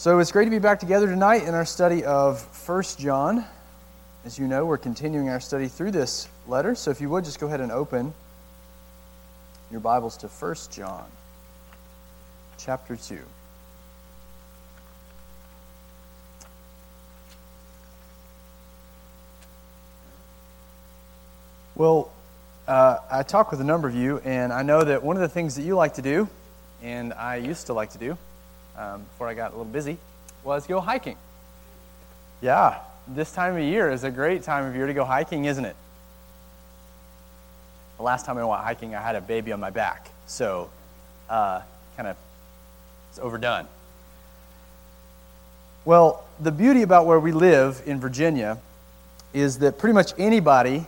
So it's great to be back together tonight in our study of 1 John. As you know, we're continuing our study through this letter. So if you would just go ahead and open your Bibles to 1 John chapter 2. Well, uh, I talk with a number of you, and I know that one of the things that you like to do, and I used to like to do um, before I got a little busy, was go hiking. Yeah, this time of year is a great time of year to go hiking, isn't it? The last time I went hiking, I had a baby on my back, so uh, kind of it's overdone. Well, the beauty about where we live in Virginia is that pretty much anybody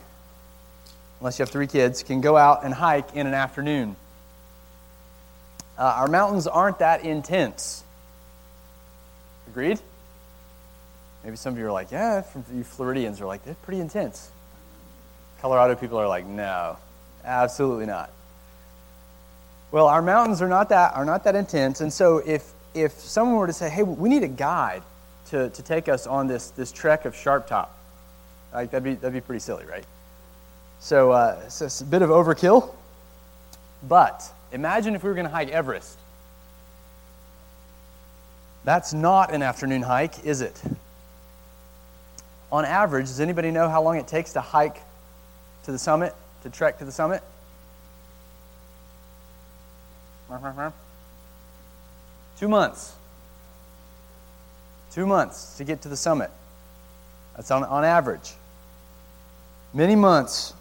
unless you have three kids, can go out and hike in an afternoon. Uh, our mountains aren't that intense. Agreed? Maybe some of you are like, yeah, you Floridians are like, they're pretty intense. Colorado people are like, no, absolutely not. Well, our mountains are not that are not that intense, and so if if someone were to say, hey, we need a guide to, to take us on this this trek of Sharp Top, like that'd be that'd be pretty silly, right? So uh, it's a bit of overkill. But imagine if we were going to hike Everest. That's not an afternoon hike, is it? On average, does anybody know how long it takes to hike to the summit, to trek to the summit? Two months. Two months to get to the summit. That's on, on average. Many months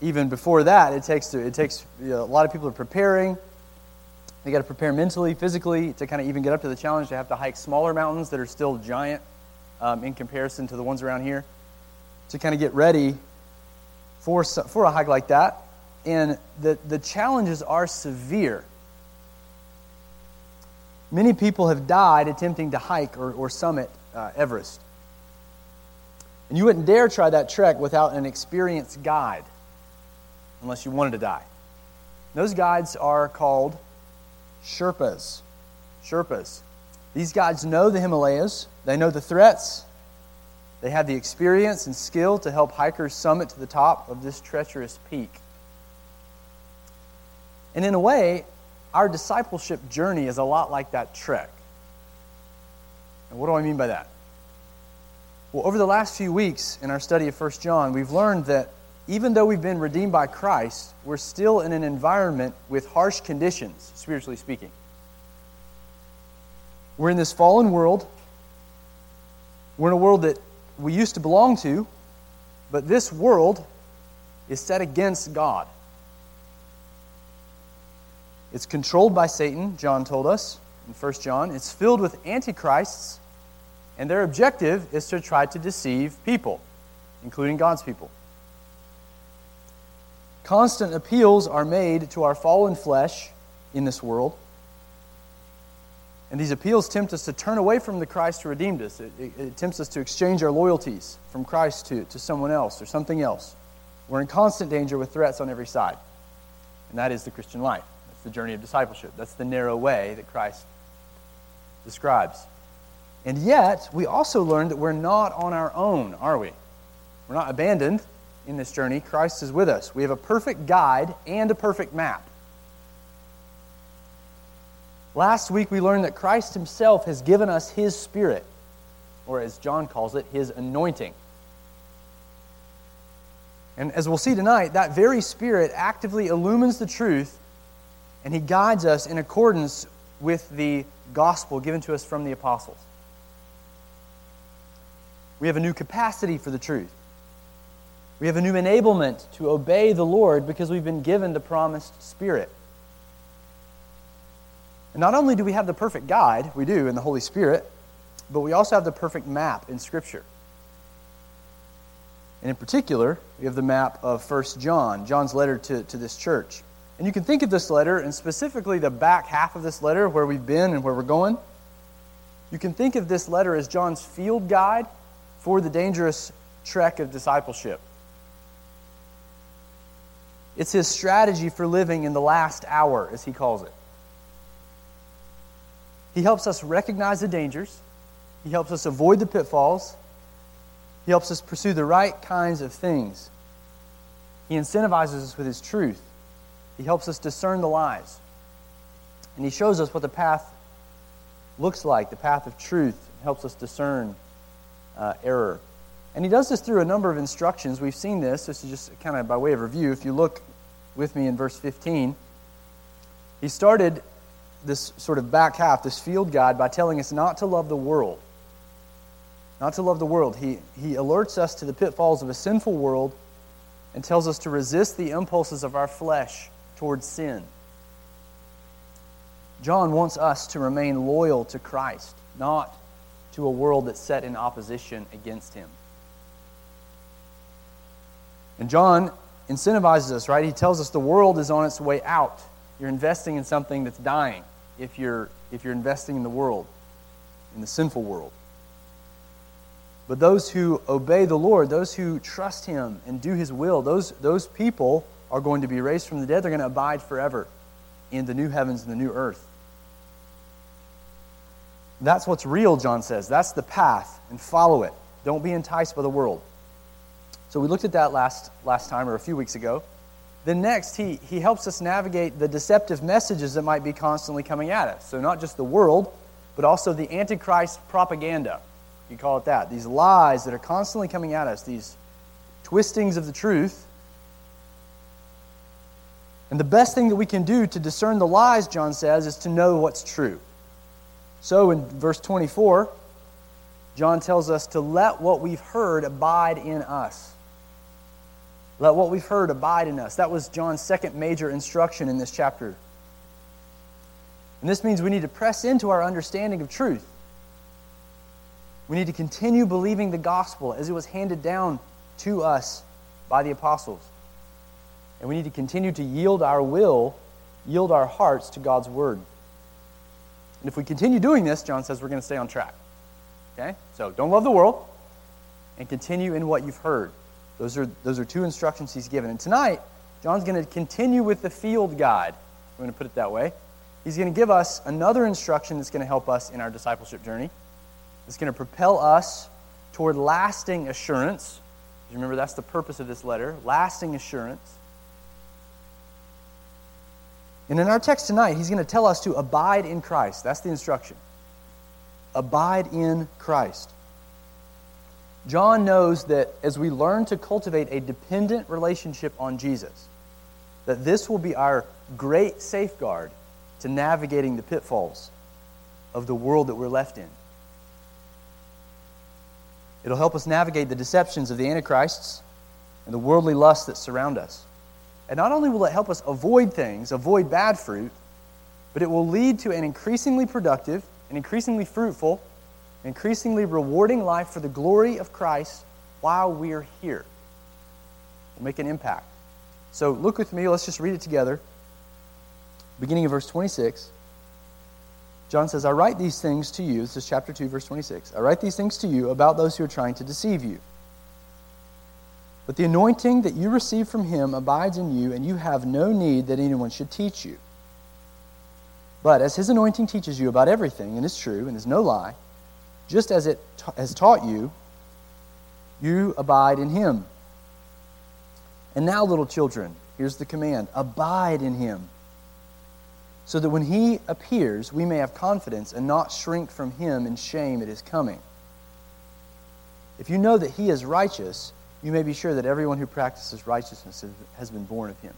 even before that, it takes, to, it takes you know, a lot of people are preparing. They got to prepare mentally, physically to kind of even get up to the challenge. They have to hike smaller mountains that are still giant um, in comparison to the ones around here to kind of get ready for, for a hike like that. And the, the challenges are severe. Many people have died attempting to hike or, or summit uh, Everest. And you wouldn't dare try that trek without an experienced guide unless you wanted to die. Those guides are called Sherpas. Sherpas. These guides know the Himalayas, they know the threats, they have the experience and skill to help hikers summit to the top of this treacherous peak. And in a way, our discipleship journey is a lot like that trek. And what do I mean by that? Well, over the last few weeks in our study of 1 John, we've learned that even though we've been redeemed by Christ, we're still in an environment with harsh conditions, spiritually speaking. We're in this fallen world. We're in a world that we used to belong to, but this world is set against God. It's controlled by Satan, John told us in 1 John. It's filled with antichrists, and their objective is to try to deceive people, including God's people. Constant appeals are made to our fallen flesh in this world. And these appeals tempt us to turn away from the Christ who redeemed us. It, it, it, tempts us to exchange our loyalties from Christ to, to someone else or something else. We're in constant danger with threats on every side. And that is the Christian life. That's the journey of discipleship. That's the narrow way that Christ describes. And yet, we also learn that we're not on our own, are we? We're not abandoned in this journey, Christ is with us. We have a perfect guide and a perfect map. Last week, we learned that Christ Himself has given us His Spirit, or as John calls it, His anointing. And as we'll see tonight, that very Spirit actively illumines the truth and He guides us in accordance with the gospel given to us from the apostles. We have a new capacity for the truth. We have a new enablement to obey the Lord because we've been given the promised Spirit. And not only do we have the perfect guide, we do in the Holy Spirit, but we also have the perfect map in Scripture. And in particular, we have the map of 1 John, John's letter to, to this church. And you can think of this letter, and specifically the back half of this letter, where we've been and where we're going. You can think of this letter as John's field guide for the dangerous trek of discipleship. It's his strategy for living in the last hour, as he calls it. He helps us recognize the dangers, He helps us avoid the pitfalls, He helps us pursue the right kinds of things. He incentivizes us with His truth, He helps us discern the lies, and He shows us what the path looks like the path of truth, helps us discern uh, error. And he does this through a number of instructions. We've seen this. This is just kind of by way of review. If you look with me in verse 15, he started this sort of back half, this field guide, by telling us not to love the world. Not to love the world. He, he alerts us to the pitfalls of a sinful world and tells us to resist the impulses of our flesh towards sin. John wants us to remain loyal to Christ, not to a world that's set in opposition against him. And John incentivizes us, right? He tells us the world is on its way out. You're investing in something that's dying if you're, if you're investing in the world, in the sinful world. But those who obey the Lord, those who trust Him and do His will, those, those people are going to be raised from the dead. They're going to abide forever in the new heavens and the new earth. That's what's real, John says. That's the path, and follow it. Don't be enticed by the world. So we looked at that last, last time or a few weeks ago. Then next, he, he helps us navigate the deceptive messages that might be constantly coming at us. So not just the world, but also the Antichrist propaganda. You call it that. These lies that are constantly coming at us, these twistings of the truth. And the best thing that we can do to discern the lies, John says, is to know what's true. So in verse 24, John tells us to let what we've heard abide in us. Let what we've heard abide in us. That was John's second major instruction in this chapter. And this means we need to press into our understanding of truth. We need to continue believing the gospel as it was handed down to us by the apostles. And we need to continue to yield our will, yield our hearts to God's word. And if we continue doing this, John says we're going to stay on track. Okay? So don't love the world and continue in what you've heard. Those are, those are two instructions he's given. And tonight, John's going to continue with the field guide. I'm going to put it that way. He's going to give us another instruction that's going to help us in our discipleship journey. It's going to propel us toward lasting assurance. Remember, that's the purpose of this letter lasting assurance. And in our text tonight, he's going to tell us to abide in Christ. That's the instruction. Abide in Christ. John knows that as we learn to cultivate a dependent relationship on Jesus, that this will be our great safeguard to navigating the pitfalls of the world that we're left in. It'll help us navigate the deceptions of the antichrists and the worldly lusts that surround us. And not only will it help us avoid things, avoid bad fruit, but it will lead to an increasingly productive, an increasingly fruitful, increasingly rewarding life for the glory of Christ while we're here. We'll make an impact. So look with me, let's just read it together. Beginning of verse 26. John says, I write these things to you. This is chapter 2, verse 26. I write these things to you about those who are trying to deceive you. But the anointing that you receive from him abides in you, and you have no need that anyone should teach you. But as his anointing teaches you about everything, and is true, and is no lie, just as it has taught you, you abide in him. And now, little children, here's the command abide in him, so that when he appears, we may have confidence and not shrink from him in shame at his coming. If you know that he is righteous, you may be sure that everyone who practices righteousness has been born of him.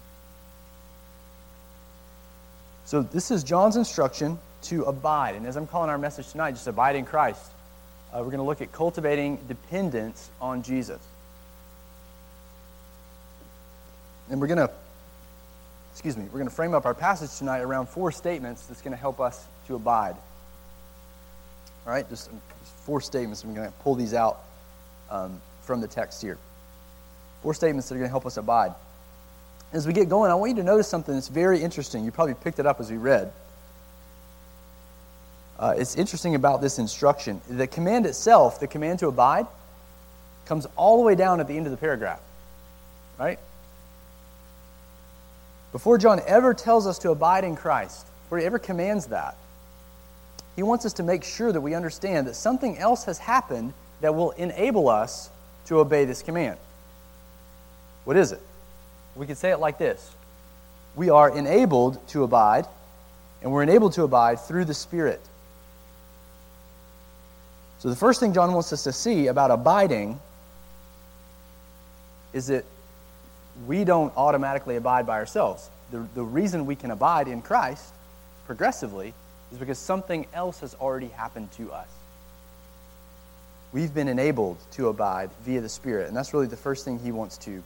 So, this is John's instruction to abide. And as I'm calling our message tonight, just abide in Christ. Uh, we're going to look at cultivating dependence on Jesus. And we're going to, excuse me, we're going to frame up our passage tonight around four statements that's going to help us to abide. All right, just, just four statements. I'm going to pull these out um, from the text here. Four statements that are going to help us abide. As we get going, I want you to notice something that's very interesting. You probably picked it up as we read. Uh, it's interesting about this instruction. The command itself, the command to abide, comes all the way down at the end of the paragraph. Right? Before John ever tells us to abide in Christ, before he ever commands that, he wants us to make sure that we understand that something else has happened that will enable us to obey this command. What is it? We could say it like this We are enabled to abide, and we're enabled to abide through the Spirit. So, the first thing John wants us to see about abiding is that we don't automatically abide by ourselves. The, the reason we can abide in Christ progressively is because something else has already happened to us. We've been enabled to abide via the Spirit, and that's really the first thing he wants to,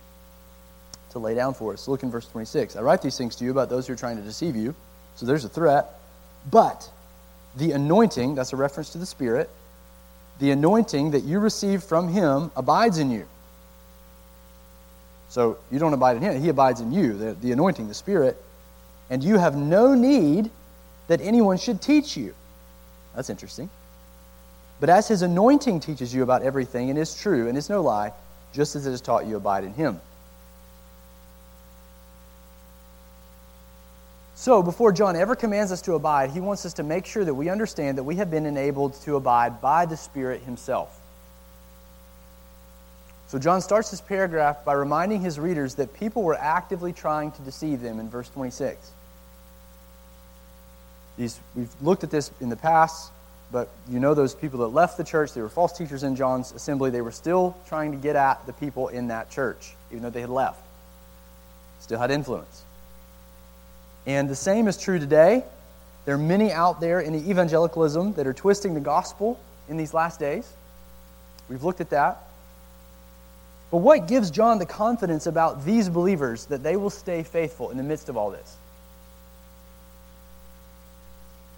to lay down for us. Look in verse 26. I write these things to you about those who are trying to deceive you. So there's a threat. But the anointing, that's a reference to the Spirit, the anointing that you receive from him abides in you. So you don't abide in him, he abides in you, the, the anointing, the Spirit. And you have no need that anyone should teach you. That's interesting. But as his anointing teaches you about everything and is true and is no lie, just as it has taught you, abide in him. So, before John ever commands us to abide, he wants us to make sure that we understand that we have been enabled to abide by the Spirit himself. So, John starts this paragraph by reminding his readers that people were actively trying to deceive them in verse 26. These, we've looked at this in the past, but you know those people that left the church, they were false teachers in John's assembly. They were still trying to get at the people in that church, even though they had left. Still had influence. And the same is true today. There are many out there in the evangelicalism that are twisting the gospel in these last days. We've looked at that. But what gives John the confidence about these believers that they will stay faithful in the midst of all this?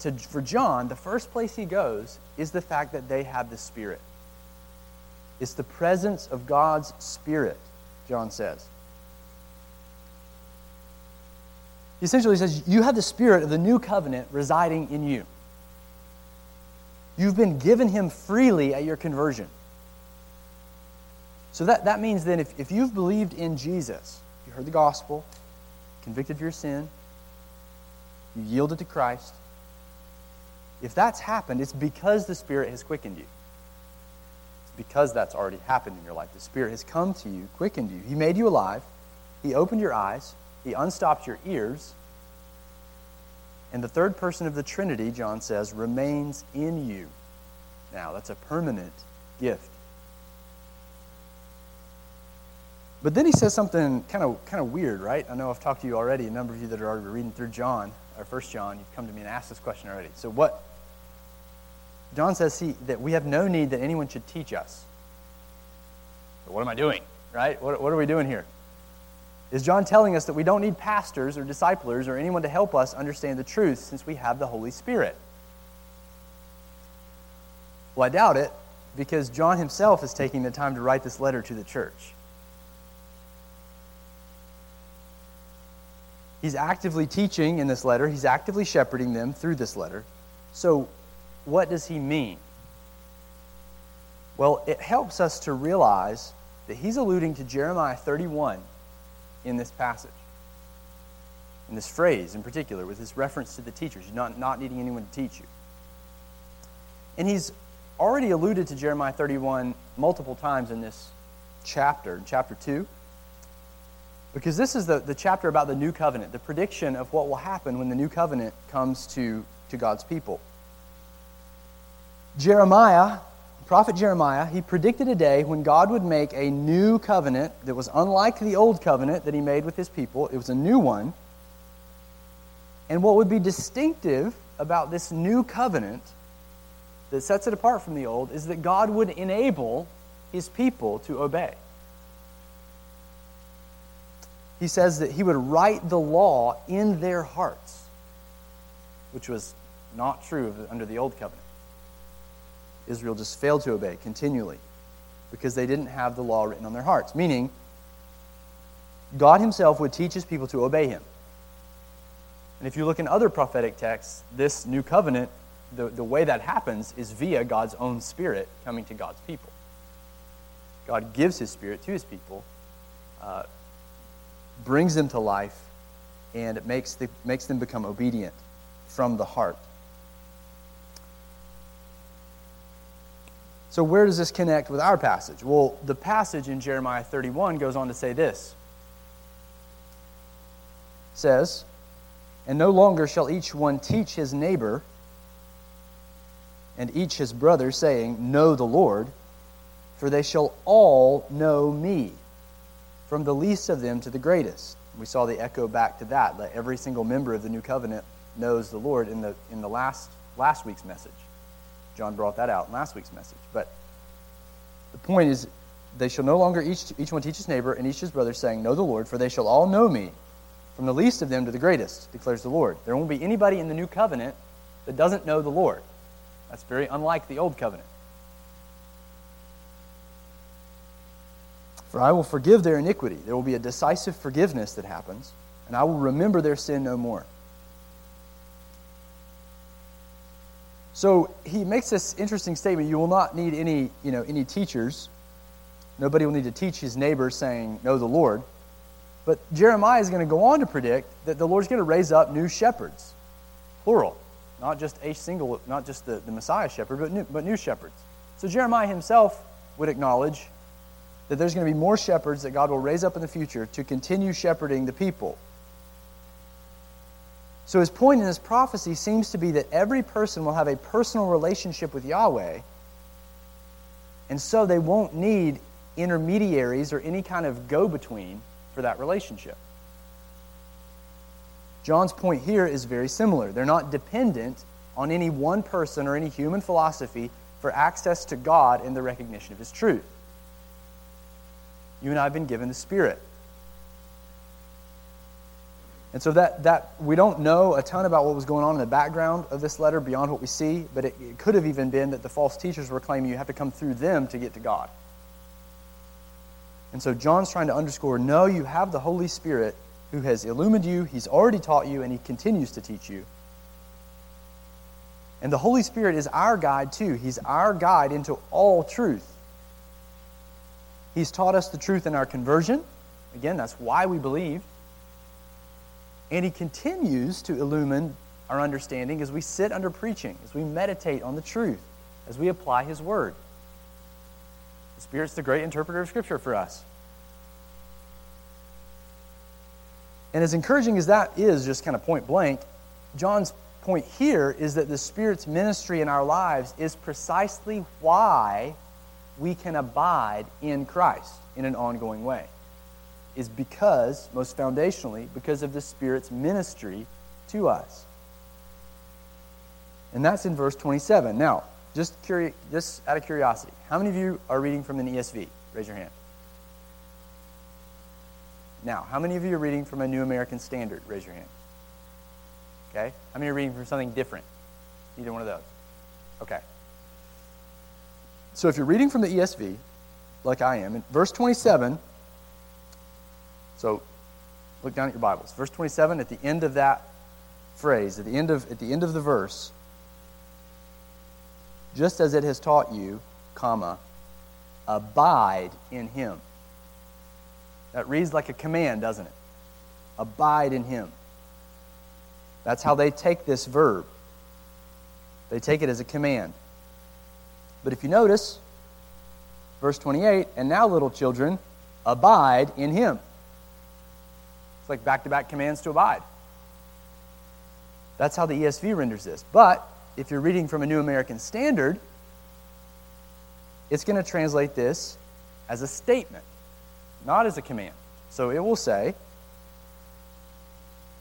to, for John, the first place he goes is the fact that they have the Spirit. It's the presence of God's Spirit, John says. Essentially, he essentially says, You have the Spirit of the new covenant residing in you. You've been given Him freely at your conversion. So that, that means then if, if you've believed in Jesus, you heard the gospel, convicted of your sin, you yielded to Christ, if that's happened, it's because the Spirit has quickened you. It's because that's already happened in your life. The Spirit has come to you, quickened you. He made you alive. He opened your eyes. He unstopped your ears. And the third person of the Trinity, John says, remains in you. Now, that's a permanent gift. But then he says something kind of kind of weird, right? I know I've talked to you already. A number of you that are already reading through John, or First John, you've come to me and asked this question already. So what John says he, that we have no need that anyone should teach us. So what am I doing? Right? What, what are we doing here? Is John telling us that we don't need pastors or disciplers or anyone to help us understand the truth since we have the Holy Spirit? Well, I doubt it because John himself is taking the time to write this letter to the church. He's actively teaching in this letter, he's actively shepherding them through this letter. So, what does he mean? Well, it helps us to realize that he's alluding to Jeremiah 31 in this passage. In this phrase in particular, with his reference to the teachers, not, not needing anyone to teach you. And he's already alluded to Jeremiah 31 multiple times in this chapter, in chapter 2. Because this is the, the chapter about the new covenant, the prediction of what will happen when the new covenant comes to, to God's people. Jeremiah, prophet Jeremiah, he predicted a day when God would make a new covenant that was unlike the old covenant that he made with his people. It was a new one. And what would be distinctive about this new covenant that sets it apart from the old is that God would enable his people to obey. He says that he would write the law in their hearts, which was not true under the old covenant. Israel just failed to obey continually because they didn't have the law written on their hearts. Meaning, God Himself would teach His people to obey Him. And if you look in other prophetic texts, this new covenant, the, the way that happens is via God's own Spirit coming to God's people. God gives His Spirit to His people, uh, brings them to life, and makes, the, makes them become obedient from the heart. So, where does this connect with our passage? Well, the passage in Jeremiah 31 goes on to say this it says, And no longer shall each one teach his neighbor and each his brother, saying, Know the Lord, for they shall all know me, from the least of them to the greatest. We saw the echo back to that. Let every single member of the new covenant knows the Lord in the, in the last, last week's message. John brought that out in last week's message. But the point is, they shall no longer each, each one teach his neighbor and each his brother, saying, Know the Lord, for they shall all know me, from the least of them to the greatest, declares the Lord. There won't be anybody in the new covenant that doesn't know the Lord. That's very unlike the old covenant. For I will forgive their iniquity. There will be a decisive forgiveness that happens, and I will remember their sin no more. So he makes this interesting statement. You will not need any, you know, any teachers. Nobody will need to teach his neighbor saying, Know the Lord. But Jeremiah is going to go on to predict that the Lord's going to raise up new shepherds, plural. Not just a single, not just the, the Messiah shepherd, but new, but new shepherds. So Jeremiah himself would acknowledge that there's going to be more shepherds that God will raise up in the future to continue shepherding the people. So his point in this prophecy seems to be that every person will have a personal relationship with Yahweh, and so they won't need intermediaries or any kind of go between for that relationship. John's point here is very similar. They're not dependent on any one person or any human philosophy for access to God and the recognition of his truth. You and I have been given the Spirit. And so that, that we don't know a ton about what was going on in the background of this letter beyond what we see, but it, it could have even been that the false teachers were claiming you have to come through them to get to God. And so John's trying to underscore no, you have the Holy Spirit who has illumined you, he's already taught you, and he continues to teach you. And the Holy Spirit is our guide too. He's our guide into all truth. He's taught us the truth in our conversion. Again, that's why we believe. And He continues to illumine our understanding as we sit under preaching, as we meditate on the truth, as we apply His Word. The Spirit's the great interpreter of Scripture for us. And as encouraging as that is, just kind of point blank, John's point here is that the Spirit's ministry in our lives is precisely why we can abide in Christ in an ongoing way is because, most foundationally, because of the Spirit's ministry to us. And that's in verse 27. Now, just, curi- just out of curiosity, how many of you are reading from an ESV? Raise your hand. Now, how many of you are reading from a New American Standard? Raise your hand. Okay? How many are reading from something different? Either one of those. Okay. So if you're reading from the ESV, like I am, in verse 27, so look down at your Bibles. Verse 27, at the end of that phrase, at the end of, at the end of the verse, just as it has taught you, comma, abide in him. That reads like a command, doesn't it? Abide in him. That's how they take this verb. They take it as a command. But if you notice, verse 28, and now, little children, abide in him. Like back to back commands to abide. That's how the ESV renders this. But if you're reading from a New American Standard, it's going to translate this as a statement, not as a command. So it will say,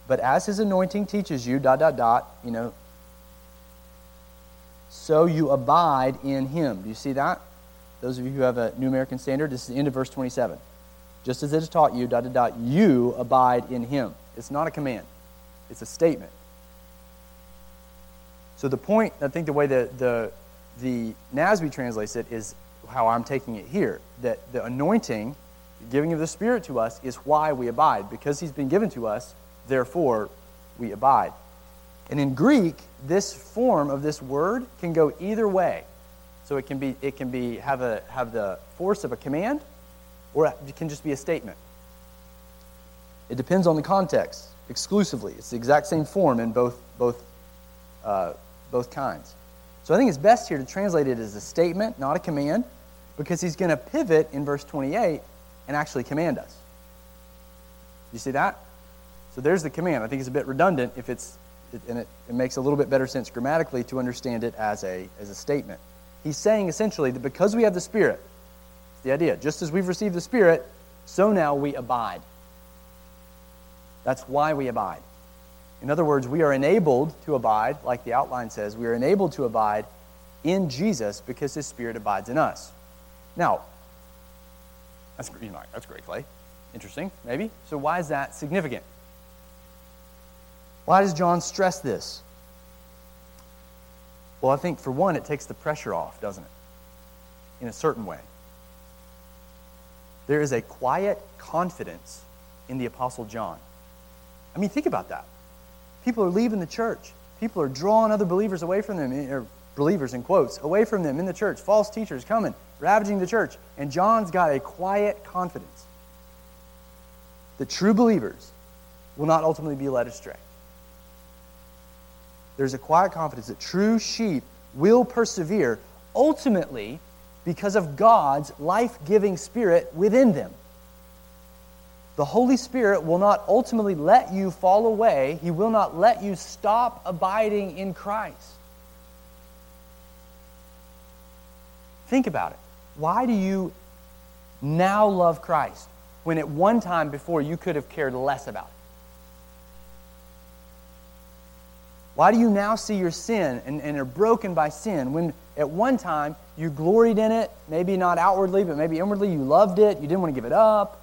but as his anointing teaches you, dot, dot, dot, you know, so you abide in him. Do you see that? Those of you who have a New American Standard, this is the end of verse 27. Just as it is taught you, dot, dot, dot, you abide in him. It's not a command, it's a statement. So the point, I think the way that the, the NASB translates it is how I'm taking it here that the anointing, the giving of the Spirit to us, is why we abide. Because he's been given to us, therefore we abide. And in Greek, this form of this word can go either way. So it can be it can be have a have the force of a command, or it can just be a statement. It depends on the context exclusively. It's the exact same form in both both uh, both kinds. So I think it's best here to translate it as a statement, not a command, because he's going to pivot in verse 28 and actually command us. You see that? So there's the command. I think it's a bit redundant if it's, and it, it makes a little bit better sense grammatically to understand it as a, as a statement. He's saying essentially that because we have the Spirit, the idea, just as we've received the Spirit, so now we abide. That's why we abide. In other words, we are enabled to abide, like the outline says, we are enabled to abide in Jesus because his Spirit abides in us. Now, that's, you know, that's great, Clay. Interesting, maybe. So, why is that significant? Why does John stress this? Well, I think for one, it takes the pressure off, doesn't it? In a certain way. There is a quiet confidence in the Apostle John. I mean, think about that. People are leaving the church. People are drawing other believers away from them, eh, or believers in quotes, away from them in the church. False teachers coming, ravaging the church. And John's got a quiet confidence that true believers will not ultimately be led astray. There's a quiet confidence that true sheep will persevere ultimately because of God's life giving spirit within them the Holy Spirit will not ultimately let you fall away. He will not let you stop abiding in Christ. Think about it. Why do you now love Christ when at one time before you could have cared less about it? Why do you now see your sin and, and are broken by sin when at one time you gloried in it, maybe not outwardly, but maybe inwardly you loved it, you didn't want to give it up?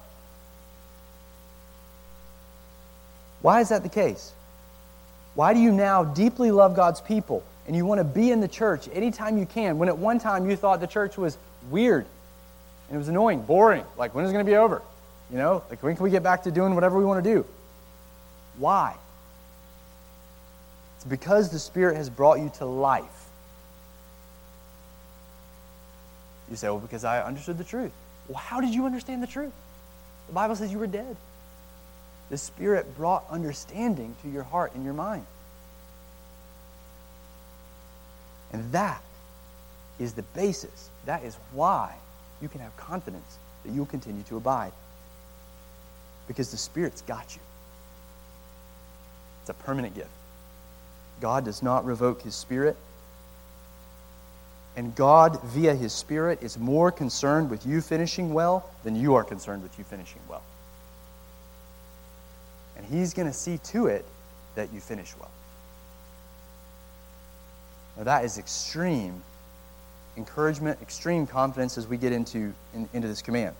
Why is that the case? Why do you now deeply love God's people and you want to be in the church anytime you can when at one time you thought the church was weird and it was annoying, boring? Like, when is it going to be over? You know, like, when can we get back to doing whatever we want to do? Why? It's because the Spirit has brought you to life. You say, well, because I understood the truth. Well, how did you understand the truth? The Bible says you were dead. The Spirit brought understanding to your heart and your mind. And that is the basis. That is why you can have confidence that you'll continue to abide. Because the Spirit's got you. It's a permanent gift. God does not revoke His Spirit. And God, via His Spirit, is more concerned with you finishing well than you are concerned with you finishing well. And He's going to see to it that you finish well. Now, that is extreme encouragement, extreme confidence as we get into, in, into this command.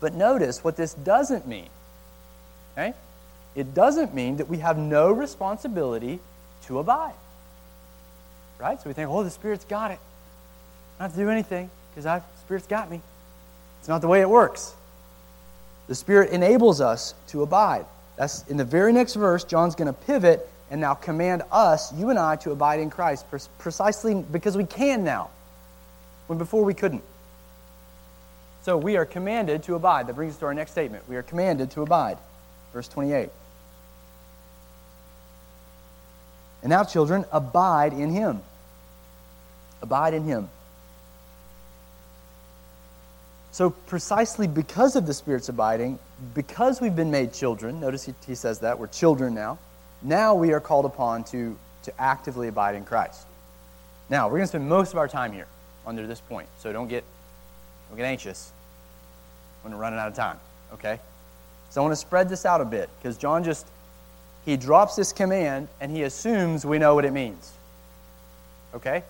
But notice what this doesn't mean. Okay? It doesn't mean that we have no responsibility to abide. Right? So we think, oh, the Spirit's got it. I don't have to do anything because the Spirit's got me. It's not the way it works. The Spirit enables us to abide. That's in the very next verse, John's going to pivot and now command us, you and I, to abide in Christ precisely because we can now, when before we couldn't. So we are commanded to abide. That brings us to our next statement. We are commanded to abide. Verse 28. And now, children, abide in him. Abide in him. So, precisely because of the Spirit's abiding, because we've been made children, notice he, he says that, we're children now. Now we are called upon to, to actively abide in Christ. Now, we're going to spend most of our time here under this point, so don't get, don't get anxious when we're running out of time, okay? So I want to spread this out a bit because John just, he drops this command and he assumes we know what it means, okay?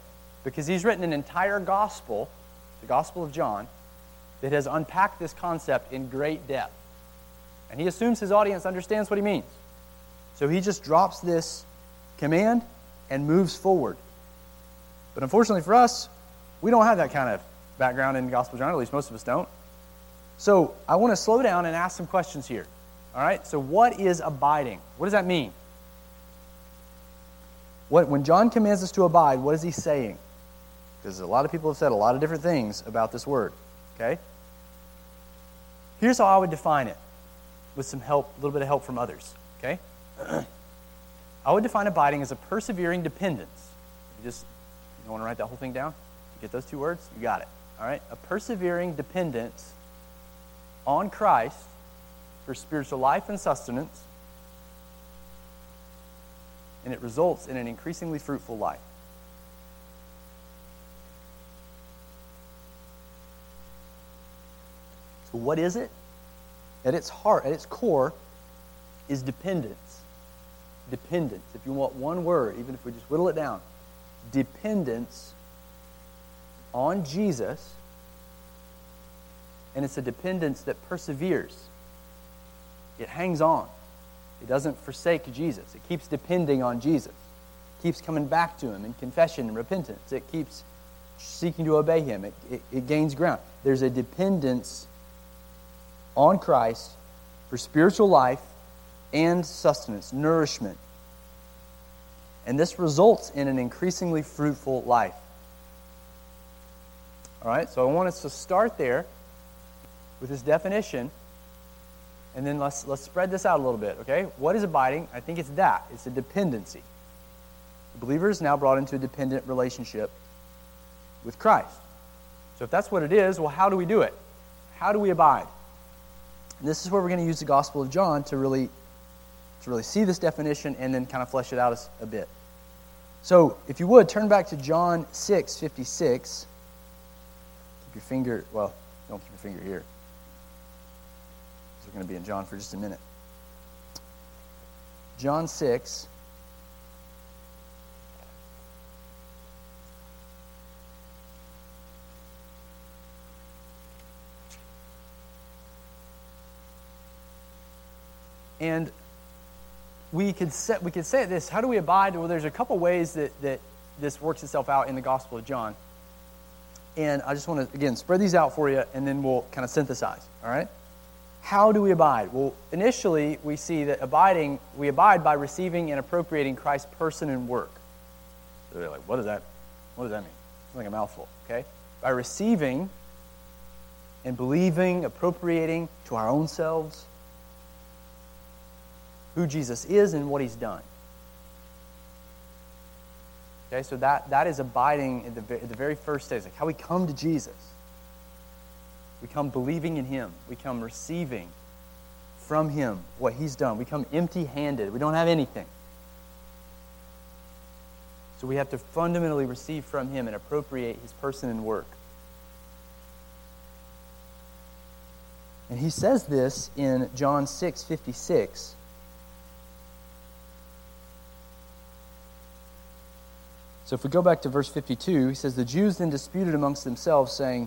Because he's written an entire gospel, the Gospel of John, that has unpacked this concept in great depth. And he assumes his audience understands what he means. So he just drops this command and moves forward. But unfortunately for us, we don't have that kind of background in Gospel John, at least most of us don't. So I want to slow down and ask some questions here. All right? So, what is abiding? What does that mean? What, when John commands us to abide, what is he saying? Because a lot of people have said a lot of different things about this word. Okay? Here's how I would define it with some help, a little bit of help from others. Okay? I would define abiding as a persevering dependence. You just You don't want to write that whole thing down? You get those two words? You got it. All right? A persevering dependence on Christ for spiritual life and sustenance, and it results in an increasingly fruitful life. So, what is it? At its heart, at its core, is dependence. Dependence. If you want one word, even if we just whittle it down, dependence on Jesus, and it's a dependence that perseveres. It hangs on. It doesn't forsake Jesus. It keeps depending on Jesus. It keeps coming back to Him in confession and repentance. It keeps seeking to obey Him. It, it, it gains ground. There's a dependence on Christ for spiritual life and sustenance, nourishment. And this results in an increasingly fruitful life. All right, so I want us to start there with this definition, and then let's, let's spread this out a little bit, okay? What is abiding? I think it's that it's a dependency. The believer is now brought into a dependent relationship with Christ. So if that's what it is, well, how do we do it? How do we abide? And this is where we're going to use the Gospel of John to really, to really see this definition and then kind of flesh it out a bit. So, if you would, turn back to John 6 56. Keep your finger, well, don't keep your finger here. We're going to be in John for just a minute. John 6. And we could, set, we could say this how do we abide? Well, there's a couple ways that, that this works itself out in the Gospel of John. And I just want to, again, spread these out for you, and then we'll kind of synthesize. All right? How do we abide? Well, initially, we see that abiding, we abide by receiving and appropriating Christ's person and work. So they're like, what does that, what does that mean? It's like a mouthful, okay? By receiving and believing, appropriating to our own selves who Jesus is and what he's done. Okay, so that, that is abiding at the, at the very first stage, like how we come to Jesus. We come believing in him. We come receiving from him what he's done. We come empty handed. We don't have anything. So we have to fundamentally receive from him and appropriate his person and work. And he says this in John 6 56. So if we go back to verse 52, he says, The Jews then disputed amongst themselves, saying,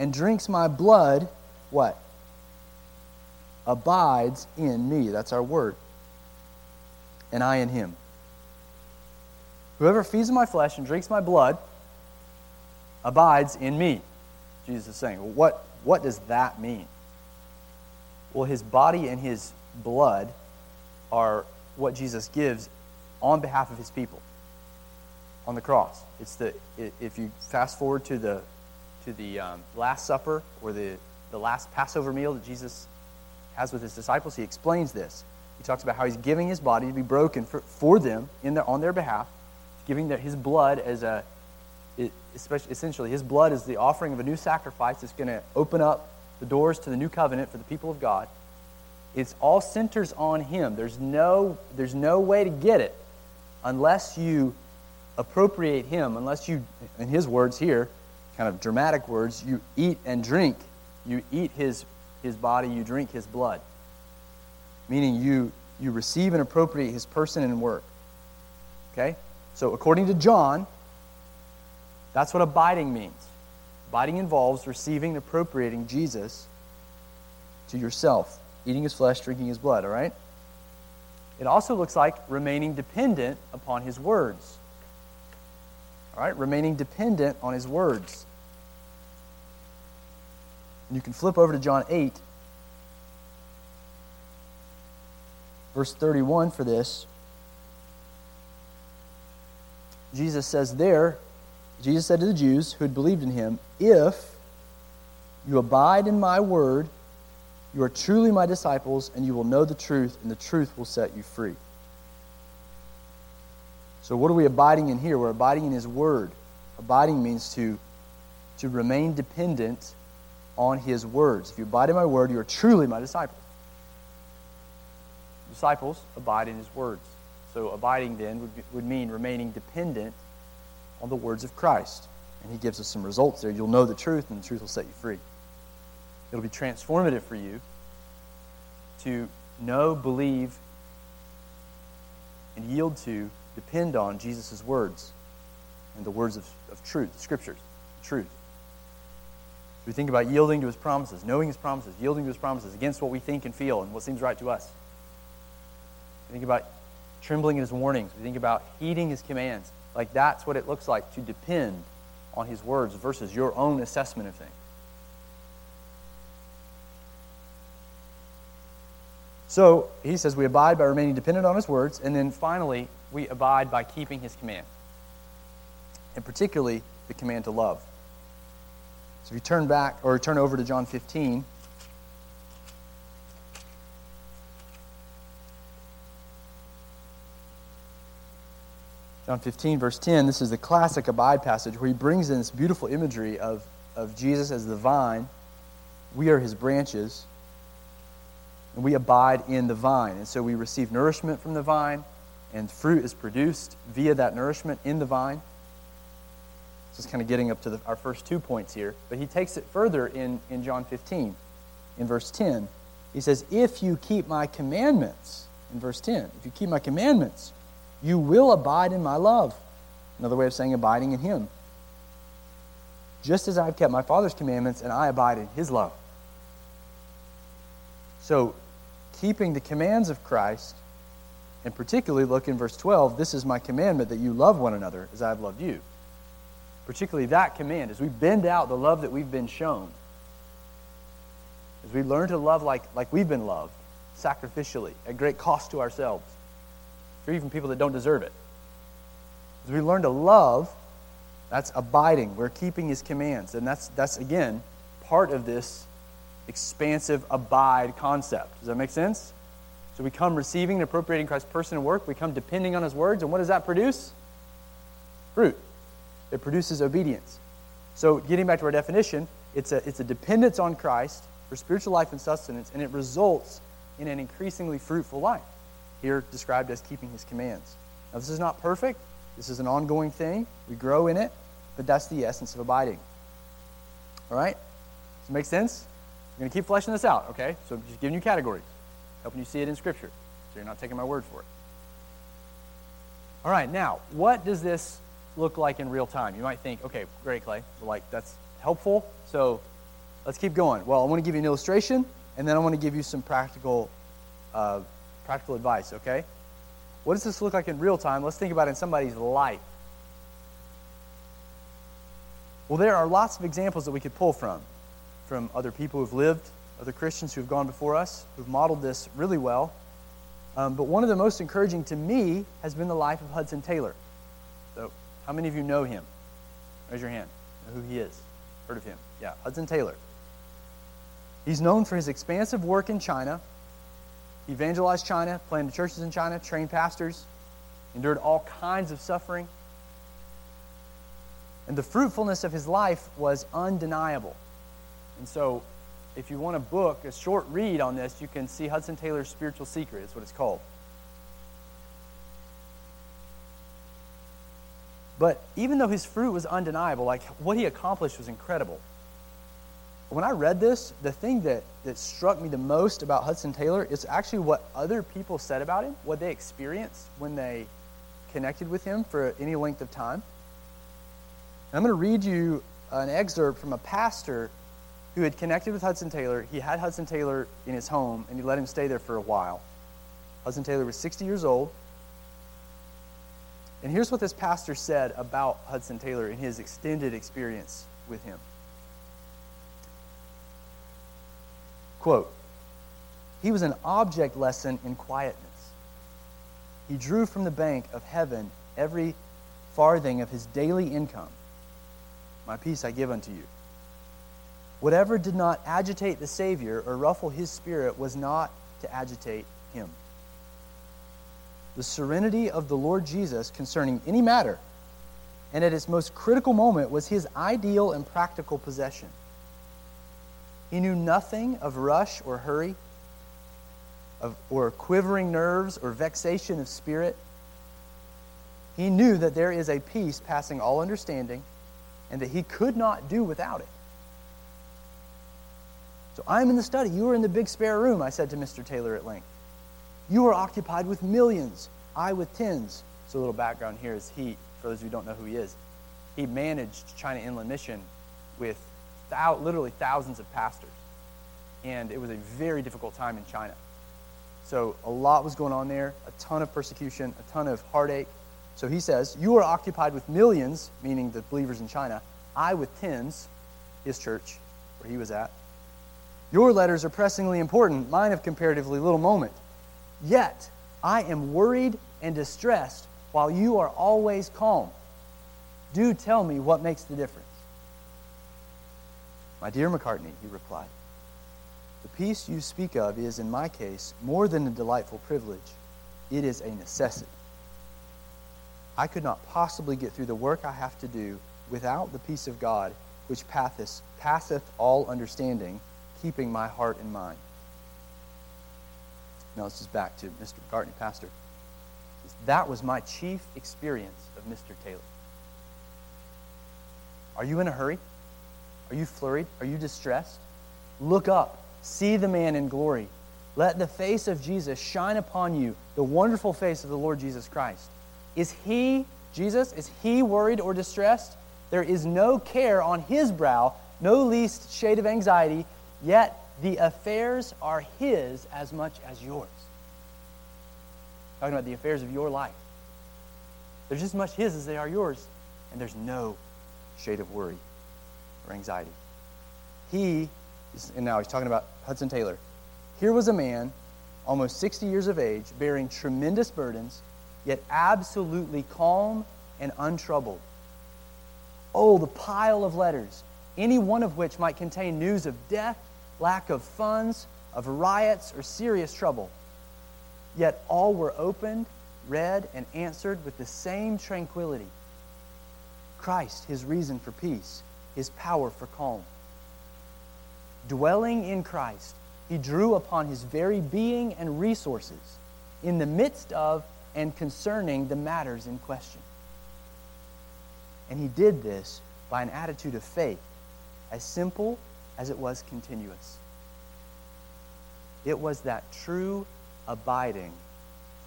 and drinks my blood, what? Abides in me. That's our word. And I in him. Whoever feeds my flesh and drinks my blood abides in me. Jesus is saying. What, what does that mean? Well, his body and his blood are what Jesus gives on behalf of his people on the cross. It's the if you fast forward to the to the um, Last Supper or the the last Passover meal that Jesus has with his disciples, he explains this. He talks about how he's giving his body to be broken for, for them in their, on their behalf, giving their, his blood as a, especially, essentially, his blood is the offering of a new sacrifice that's going to open up the doors to the new covenant for the people of God. It's all centers on him. There's no, there's no way to get it unless you appropriate him unless you, in his words here, kind of dramatic words, you eat and drink. You eat his, his body, you drink his blood. Meaning you, you receive and appropriate his person and work. Okay? So, according to John, that's what abiding means. Abiding involves receiving and appropriating Jesus to yourself, eating his flesh, drinking his blood, all right? It also looks like remaining dependent upon his words. All right, remaining dependent on his words. And you can flip over to John 8, verse 31 for this. Jesus says there, Jesus said to the Jews who had believed in him, If you abide in my word, you are truly my disciples, and you will know the truth, and the truth will set you free. So, what are we abiding in here? We're abiding in his word. Abiding means to, to remain dependent on his words. If you abide in my word, you are truly my disciples. Disciples abide in his words. So, abiding then would, be, would mean remaining dependent on the words of Christ. And he gives us some results there. You'll know the truth, and the truth will set you free. It'll be transformative for you to know, believe, and yield to, depend on Jesus' words and the words of, of truth, scriptures, truth. We think about yielding to his promises, knowing his promises, yielding to his promises against what we think and feel and what seems right to us. We think about trembling at his warnings. We think about heeding his commands. Like that's what it looks like to depend on his words versus your own assessment of things. So he says we abide by remaining dependent on his words, and then finally, we abide by keeping his command, and particularly the command to love. So if you turn back or turn over to John 15, John 15, verse 10, this is the classic abide passage where he brings in this beautiful imagery of, of Jesus as the vine. We are his branches and we abide in the vine. And so we receive nourishment from the vine, and fruit is produced via that nourishment in the vine. This is kind of getting up to the, our first two points here. But he takes it further in, in John 15, in verse 10. He says, If you keep my commandments, in verse 10, if you keep my commandments, you will abide in my love. Another way of saying abiding in him. Just as I've kept my Father's commandments and I abide in his love. So, keeping the commands of Christ, and particularly look in verse 12, this is my commandment that you love one another as I have loved you. Particularly that command, as we bend out the love that we've been shown, as we learn to love like, like we've been loved, sacrificially, at great cost to ourselves, for even people that don't deserve it. As we learn to love, that's abiding. We're keeping his commands. And that's, that's again, part of this expansive abide concept. Does that make sense? So we come receiving and appropriating Christ's person and work. We come depending on his words. And what does that produce? Fruit. It produces obedience. So getting back to our definition, it's a, it's a dependence on Christ for spiritual life and sustenance, and it results in an increasingly fruitful life, here described as keeping his commands. Now, this is not perfect. This is an ongoing thing. We grow in it, but that's the essence of abiding. All right? Does it make sense? I'm going to keep fleshing this out, okay? So I'm just giving you categories, helping you see it in Scripture, so you're not taking my word for it. All right, now, what does this look like in real time? You might think, okay, great, Clay. like, that's helpful. So let's keep going. Well, I want to give you an illustration, and then I want to give you some practical, uh, practical advice, okay? What does this look like in real time? Let's think about it in somebody's life. Well, there are lots of examples that we could pull from from other people who've lived, other Christians who've gone before us, who've modeled this really well. Um, but one of the most encouraging to me has been the life of Hudson Taylor. How many of you know him? Raise your hand. Know who he is? Heard of him? Yeah, Hudson Taylor. He's known for his expansive work in China. He evangelized China, planted churches in China, trained pastors, endured all kinds of suffering. And the fruitfulness of his life was undeniable. And so, if you want a book, a short read on this, you can see Hudson Taylor's Spiritual Secret, is what it's called. But even though his fruit was undeniable, like what he accomplished was incredible. When I read this, the thing that, that struck me the most about Hudson Taylor is actually what other people said about him, what they experienced when they connected with him for any length of time. And I'm going to read you an excerpt from a pastor who had connected with Hudson Taylor. He had Hudson Taylor in his home, and he let him stay there for a while. Hudson Taylor was 60 years old. And here's what this pastor said about Hudson Taylor in his extended experience with him. Quote, he was an object lesson in quietness. He drew from the bank of heaven every farthing of his daily income. My peace I give unto you. Whatever did not agitate the Savior or ruffle his spirit was not to agitate him. The serenity of the Lord Jesus concerning any matter, and at its most critical moment, was his ideal and practical possession. He knew nothing of rush or hurry, of, or quivering nerves or vexation of spirit. He knew that there is a peace passing all understanding and that he could not do without it. So I'm in the study. You are in the big spare room, I said to Mr. Taylor at length. You are occupied with millions, I with tens. So a little background here is he, for those of you who don't know who he is, he managed China Inland Mission with thou- literally thousands of pastors. And it was a very difficult time in China. So a lot was going on there, a ton of persecution, a ton of heartache. So he says, You are occupied with millions, meaning the believers in China, I with tens, his church, where he was at. Your letters are pressingly important, mine of comparatively little moment. Yet I am worried and distressed while you are always calm. Do tell me what makes the difference. My dear Macartney, he replied, the peace you speak of is, in my case, more than a delightful privilege. It is a necessity. I could not possibly get through the work I have to do without the peace of God, which passeth, all understanding, keeping my heart and mind. Now, this is back to Mr. Macartney, pastor. That was my chief experience of Mr. Taylor. Are you in a hurry? Are you flurried? Are you distressed? Look up. See the man in glory. Let the face of Jesus shine upon you, the wonderful face of the Lord Jesus Christ. Is he, Jesus, is he worried or distressed? There is no care on his brow, no least shade of anxiety, yet the affairs are his as much as yours. Talking about the affairs of your life. They're just as much his as they are yours, and there's no shade of worry or anxiety. He and now he's talking about Hudson Taylor. Here was a man, almost 60 years of age, bearing tremendous burdens, yet absolutely calm and untroubled. Oh, the pile of letters, any one of which might contain news of death, lack of funds, of riots, or serious trouble. Yet all were opened, read, and answered with the same tranquility. Christ, his reason for peace, his power for calm dwelling in Christ, he drew upon his very being and resources in the midst of and concerning the matters in question. And he did this by an attitude of faith, as simple as it was continuous. It was that true abiding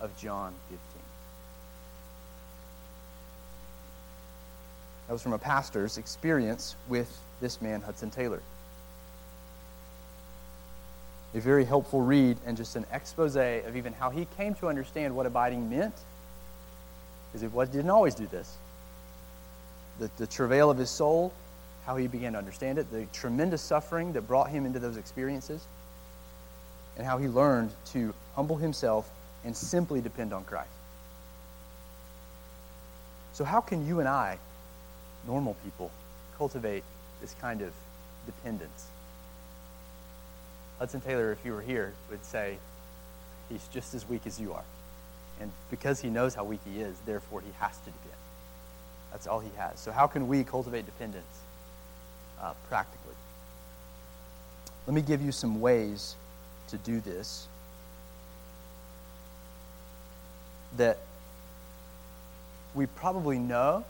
of John 15. That was from a pastor's experience with this man, Hudson Taylor a very helpful read and just an expose of even how he came to understand what abiding meant. Because was, didn't always do this. The, the travail of his soul, how he began to understand it, the tremendous suffering that brought him into those experiences, and how he learned to humble himself and simply depend on Christ. So, how can you and I, normal people, cultivate this kind of dependence? Hudson Taylor, if you were here, would say, He's just as weak as you are. And because he knows how weak he is, therefore he has to depend. That's all he has. So, how can we cultivate dependence uh, practically? Let me give you some ways to do this that we probably know,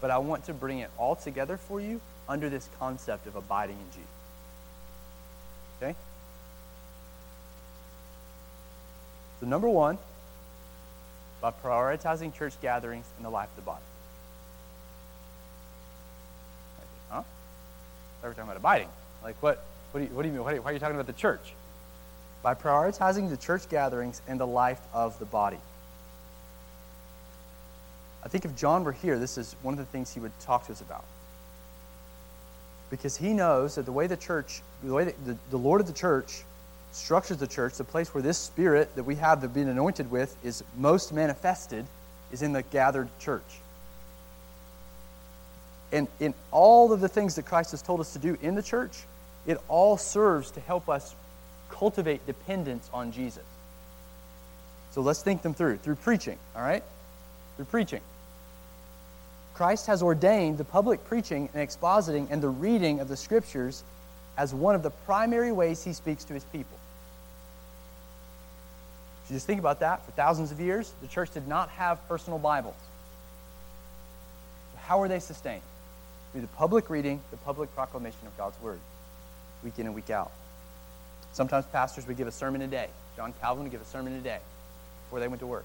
but I want to bring it all together for you under this concept of abiding in Jesus. Okay? So, number one, by prioritizing church gatherings in the life of the body. We're talking about abiding. Like, what, what, do, you, what do you mean? Why are you talking about the church? By prioritizing the church gatherings and the life of the body. I think if John were here, this is one of the things he would talk to us about. Because he knows that the way the church, the way the, the Lord of the church structures the church, the place where this spirit that we have that been anointed with is most manifested, is in the gathered church. And in all of the things that Christ has told us to do in the church, it all serves to help us cultivate dependence on Jesus. So let's think them through. Through preaching, all right? Through preaching. Christ has ordained the public preaching and expositing and the reading of the scriptures as one of the primary ways he speaks to his people. If you just think about that, for thousands of years, the church did not have personal Bibles. How were they sustained? Through the public reading, the public proclamation of God's word, week in and week out. Sometimes pastors would give a sermon a day. John Calvin would give a sermon a day before they went to work.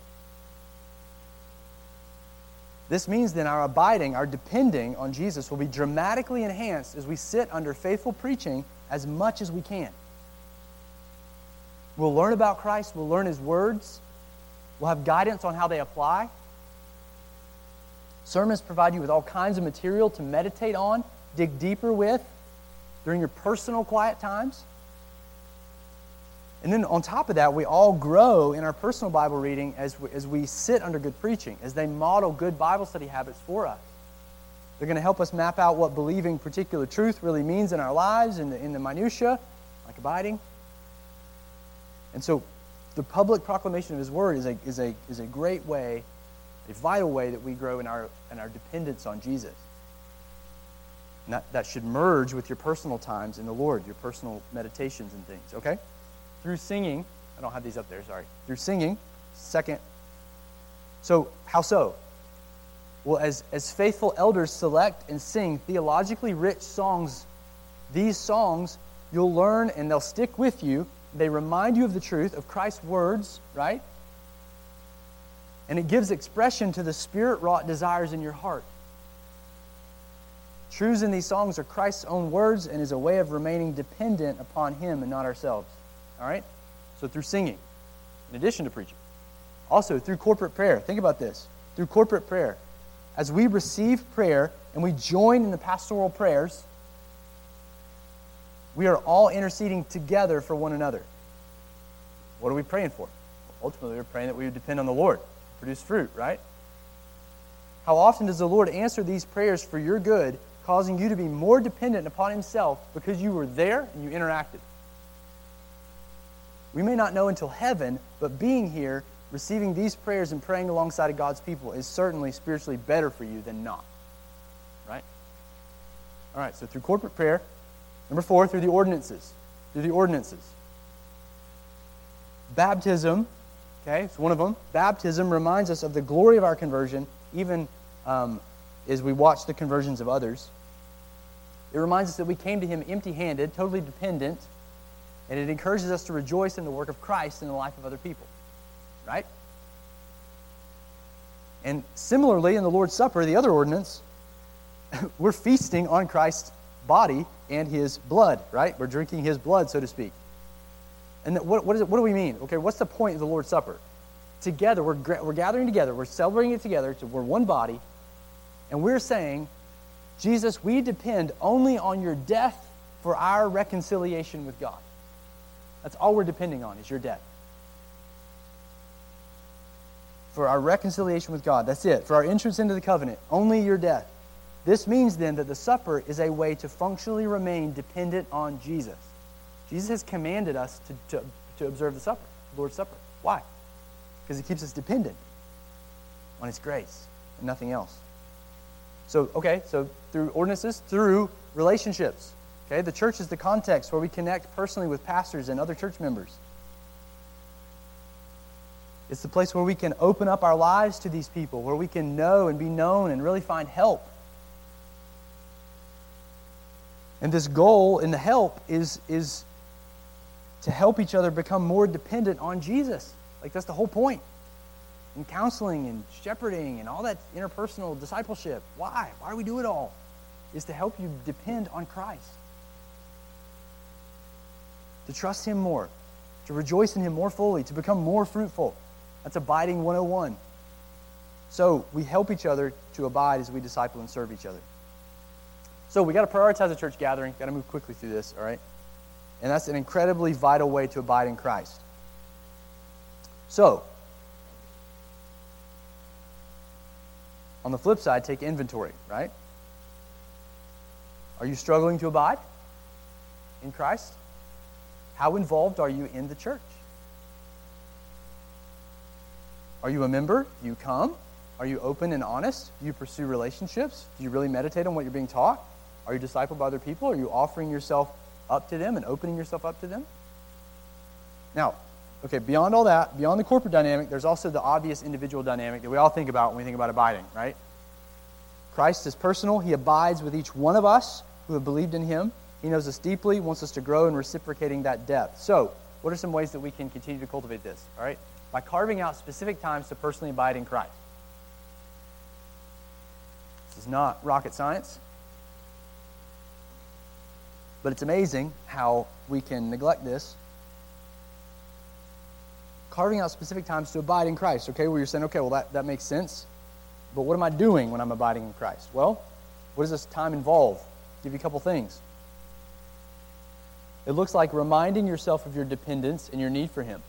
This means then our abiding, our depending on Jesus will be dramatically enhanced as we sit under faithful preaching as much as we can. We'll learn about Christ, we'll learn his words, we'll have guidance on how they apply. Sermons provide you with all kinds of material to meditate on, dig deeper with during your personal quiet times. And then on top of that, we all grow in our personal Bible reading as we, as we sit under good preaching, as they model good Bible study habits for us. They're going to help us map out what believing particular truth really means in our lives, in the, in the minutiae, like abiding. And so the public proclamation of His Word is a, is a, is a great way, a vital way that we grow in our, in our dependence on Jesus. And that, that should merge with your personal times in the Lord, your personal meditations and things, okay? through singing. I don't have these up there, sorry. Through singing, second. So, how so? Well, as, as faithful elders select and sing theologically rich songs, these songs you'll learn and they'll stick with you. They remind you of the truth of Christ's words, right? And it gives expression to the spirit wrought desires in your heart. Truths in these songs are Christ's own words and is a way of remaining dependent upon Him and not ourselves. All right? So through singing, in addition to preaching. Also through corporate prayer. Think about this. Through corporate prayer. As we receive prayer and we join in the pastoral prayers, we are all interceding together for one another. What are we praying for? Ultimately, we're praying that we would depend on the Lord, produce fruit, right? How often does the Lord answer these prayers for your good, causing you to be more dependent upon Himself because you were there and you interacted? We may not know until heaven, but being here, receiving these prayers and praying alongside of God's people is certainly spiritually better for you than not. Right? All right, so through corporate prayer. Number four, through the ordinances. Through the ordinances. Baptism, okay, it's one of them. Baptism reminds us of the glory of our conversion, even um, as we watch the conversions of others. It reminds us that we came to Him empty handed, totally dependent and it encourages us to rejoice in the work of Christ in the life of other people. Right? And similarly, in the Lord's Supper, the other ordinance, we're feasting on Christ's body and his blood, right? We're drinking his blood, so to speak. And what, what, is it, what do we mean? Okay, what's the point of the Lord's Supper? Together, we're, we're gathering together, we're celebrating it together, we're one body, and we're saying, Jesus, we depend only on your death for our reconciliation with God. That's all we're depending on is your death. For our reconciliation with God, that's it. For our entrance into the covenant, only your death. This means then that the supper is a way to functionally remain dependent on Jesus. Jesus has commanded us to, to, to observe the supper, Lord's Supper. Why? Because it keeps us dependent on His grace and nothing else. So, okay, so through ordinances, through relationships. Okay, the church is the context where we connect personally with pastors and other church members. It's the place where we can open up our lives to these people, where we can know and be known and really find help. And this goal in the help is, is to help each other become more dependent on Jesus. Like, that's the whole point. In counseling and shepherding and all that interpersonal discipleship. Why? Why do we do it all? Is to help you depend on Christ to trust Him more, to rejoice in Him more fully, to become more fruitful. That's abiding 101. So we help each other to abide as we disciple and serve each other. So we got to prioritize a church gathering. Got to move quickly through this, all right? And that's an incredibly vital way to abide in Christ. So, on the flip side, take inventory, right? Are you struggling to abide in Christ? How involved are you in the church? Are you a member? Do you come? Are you open and honest? Do you pursue relationships? Do you really meditate on what you're being taught? Are you discipled by other people? Are you offering yourself up to them and opening yourself up to them? Now, okay, beyond all that, beyond the corporate dynamic, there's also the obvious individual dynamic that we all think about when we think about abiding, right? Christ is personal. He abides with each one of us who have believed in him. He knows us deeply, wants us to grow in reciprocating that depth. So, what are some ways that we can continue to cultivate this? All right? By carving out specific times to personally abide in Christ. This is not rocket science. But it's amazing how we can neglect this. Carving out specific times to abide in Christ, okay, where you're saying, okay, well, that, that makes sense. But what am I doing when I'm abiding in Christ? Well, what does this time involve? I'll give you a couple things. It looks like reminding yourself of your dependence and your need for Him.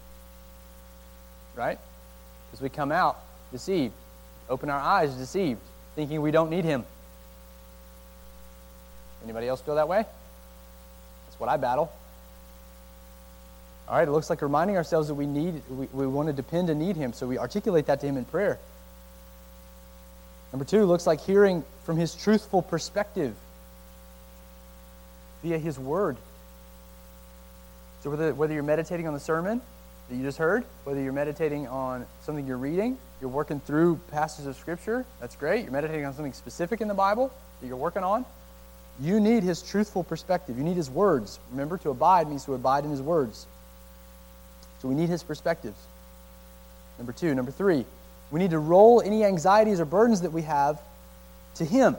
Right? Because we come out deceived, open our eyes deceived, thinking we don't need Him. Anybody else feel that way? What I battle. All right, it looks like reminding ourselves that we need, we, we want to depend and need Him, so we articulate that to Him in prayer. Number two looks like hearing from His truthful perspective via His Word. So whether, whether you're meditating on the sermon that you just heard, whether you're meditating on something you're reading, you're working through passages of Scripture, that's great. You're meditating on something specific in the Bible that you're working on, you need his truthful perspective. You need his words. Remember, to abide means to abide in his words. So we need his perspectives. Number two. Number three, we need to roll any anxieties or burdens that we have to him.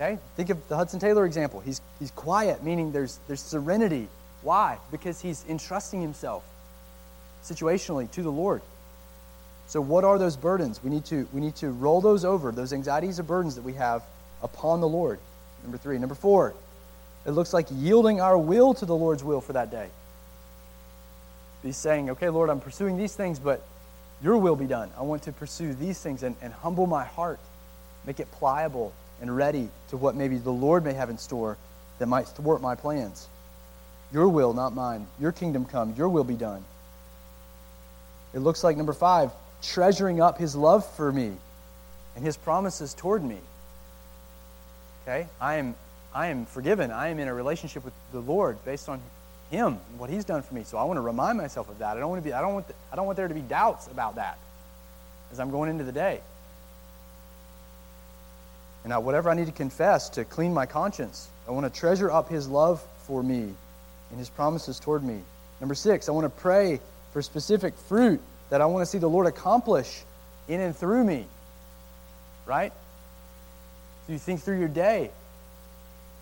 Okay? Think of the Hudson Taylor example. He's, he's quiet, meaning there's, there's serenity. Why? Because he's entrusting himself situationally to the Lord. So, what are those burdens? We need to, we need to roll those over, those anxieties or burdens that we have upon the Lord. Number three. Number four, it looks like yielding our will to the Lord's will for that day. Be saying, okay, Lord, I'm pursuing these things, but your will be done. I want to pursue these things and, and humble my heart, make it pliable and ready to what maybe the Lord may have in store that might thwart my plans. Your will, not mine. Your kingdom come. Your will be done. It looks like number five, treasuring up his love for me and his promises toward me. Okay? I am, I am forgiven. I am in a relationship with the Lord based on him and what he's done for me. So I want to remind myself of that. I don't want to be I don't want the, I don't want there to be doubts about that as I'm going into the day. And I, whatever I need to confess to clean my conscience, I want to treasure up his love for me and his promises toward me. Number 6, I want to pray for specific fruit that I want to see the Lord accomplish in and through me. Right? So you think through your day.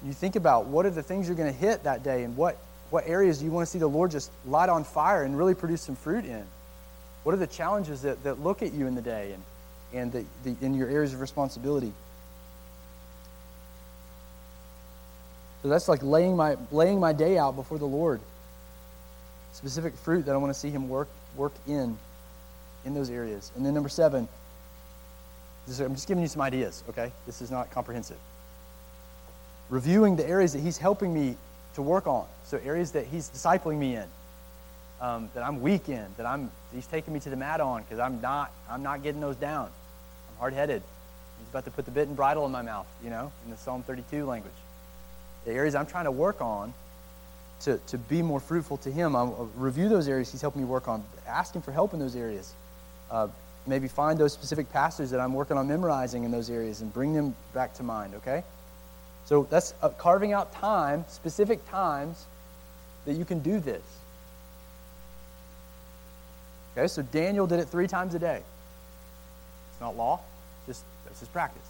You think about what are the things you're going to hit that day and what, what areas do you want to see the Lord just light on fire and really produce some fruit in? What are the challenges that, that look at you in the day and, and the, the, in your areas of responsibility? So that's like laying my, laying my day out before the Lord. Specific fruit that I want to see Him work, work in in those areas. And then number seven, is, I'm just giving you some ideas, okay? This is not comprehensive. Reviewing the areas that he's helping me to work on. So areas that he's discipling me in, um, that I'm weak in, that I'm he's taking me to the mat on because I'm not I'm not getting those down. I'm hard headed. He's about to put the bit and bridle in my mouth, you know, in the Psalm 32 language. The areas I'm trying to work on to, to be more fruitful to him, I'll review those areas he's helping me work on. Ask him for help in those areas uh, maybe find those specific passages that I'm working on memorizing in those areas and bring them back to mind, okay? So that's uh, carving out time, specific times that you can do this. Okay, so Daniel did it three times a day. It's not law, just that's his practice.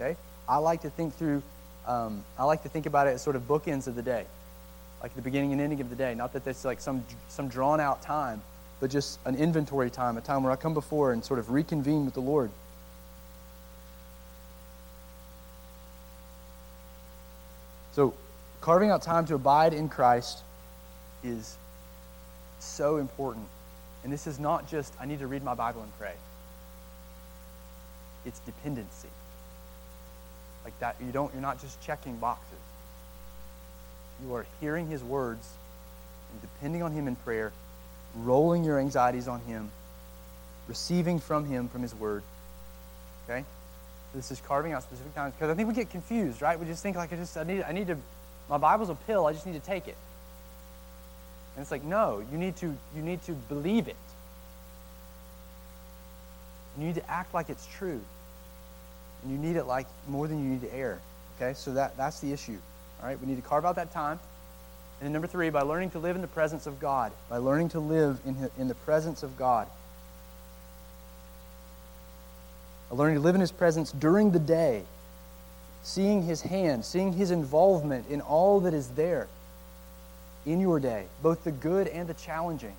Okay? I like to think through, um, I like to think about it as sort of bookends of the day, like the beginning and ending of the day. Not that there's like some, some drawn out time, but just an inventory time, a time where I come before and sort of reconvene with the Lord. So, carving out time to abide in Christ is so important. And this is not just, I need to read my Bible and pray. It's dependency. Like that, you don't, you're not just checking boxes. You are hearing his words and depending on him in prayer, rolling your anxieties on him, receiving from him from his word. Okay? This is carving out specific times because I think we get confused, right? We just think like I just I need I need to my Bible's a pill, I just need to take it. And it's like, no, you need to you need to believe it. You need to act like it's true. And you need it like more than you need to err. Okay? So that, that's the issue. All right? We need to carve out that time. And then number three, by learning to live in the presence of God. By learning to live in, in the presence of God. By learning to live in His presence during the day. Seeing His hand, seeing His involvement in all that is there in your day, both the good and the challenging.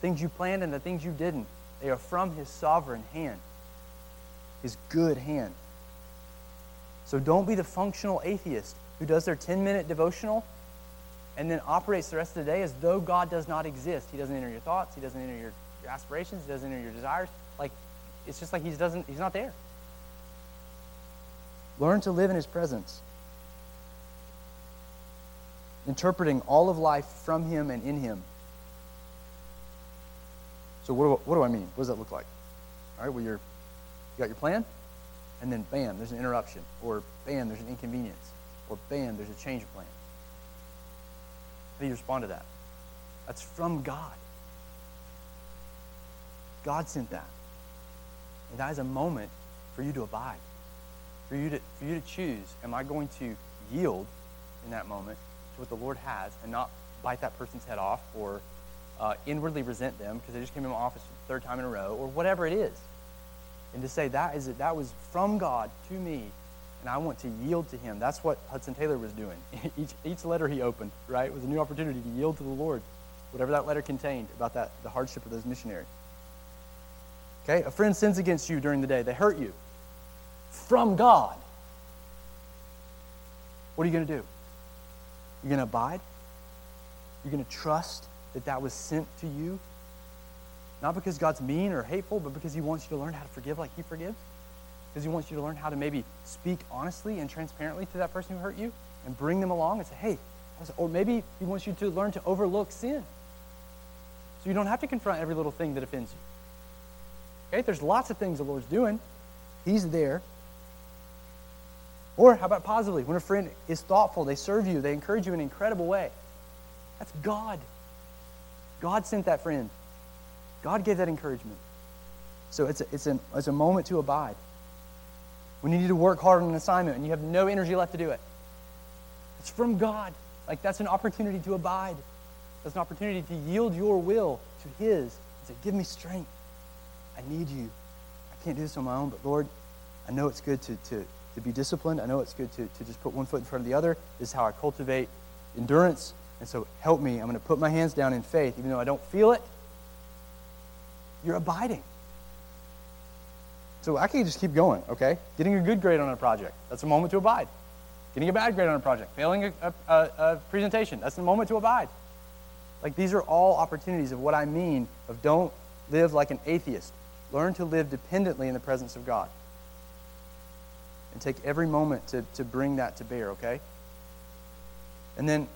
Things you planned and the things you didn't. They are from His sovereign hand, His good hand. So don't be the functional atheist who does their 10 minute devotional and then operates the rest of the day as though God does not exist. He doesn't enter your thoughts, He doesn't enter your, aspirations, He doesn't enter your desires. Like, it's just like He doesn't, He's not there. Learn to live in His presence, interpreting all of life from Him and in Him. So what do, what do I mean? What does that look like? All right, well, you're, you got your plan, and then bam, there's an interruption, or bam, there's an inconvenience, or bam, there's a change of plan. How do you respond to that? That's from God. God sent that. And that is a moment for you to abide, for you to, for you to choose. Am I going to yield in that moment to what the Lord has and not bite that person's head off or uh, inwardly resent them because they just came in my office for the third time in a row, or whatever it is. And to say that is that was from God to me, and I want to yield to Him. That's what Hudson Taylor was doing. each, each letter he opened, right, was a new opportunity to yield to the Lord, whatever that letter contained about that the hardship of those missionaries. Okay, a friend sins against you during the day. They hurt you. From God. What are you going to do? You're going to abide? You're going to trust that that was sent to you? Not because God's mean or hateful, but because He wants you to learn how to forgive like He forgives? Because He wants you to learn how to maybe speak honestly and transparently to that person who hurt you and bring them along and say, hey, or maybe He wants you to learn to overlook sin. So you don't have to confront every little thing that offends you. Okay? There's lots of things the Lord's doing. He's there. Or how about positively? When a friend is thoughtful, they serve you, they encourage you in an incredible way. That's God. God sent that friend. God gave that encouragement. So it's a, it's, a, it's a moment to abide. When you need to work hard on an assignment and you have no energy left to do it, it's from God. Like that's an opportunity to abide. That's an opportunity to yield your will to His and say, Give me strength. I need you. I can't do this on my own, but Lord, I know it's good to, to, to be disciplined. I know it's good to, to just put one foot in front of the other. This is how I cultivate endurance. And so help me. I'm going to put my hands down in faith, even though I don't feel it. You're abiding. So I can just keep going, okay? Getting a good grade on a project, that's a moment to abide. Getting a bad grade on a project, failing a, a, a presentation, that's a moment to abide. Like these are all opportunities of what I mean of don't live like an atheist. Learn to live dependently in the presence of God. And take every moment to, to bring that to bear, okay? And then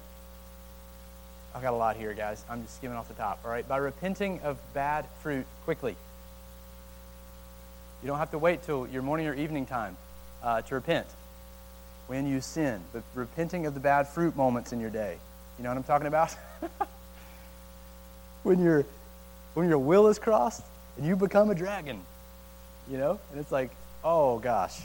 I've got a lot here, guys. I'm just skimming off the top. All right. By repenting of bad fruit quickly. You don't have to wait till your morning or evening time uh, to repent when you sin, but repenting of the bad fruit moments in your day. You know what I'm talking about? when your when your will is crossed and you become a dragon, you know, and it's like, oh gosh,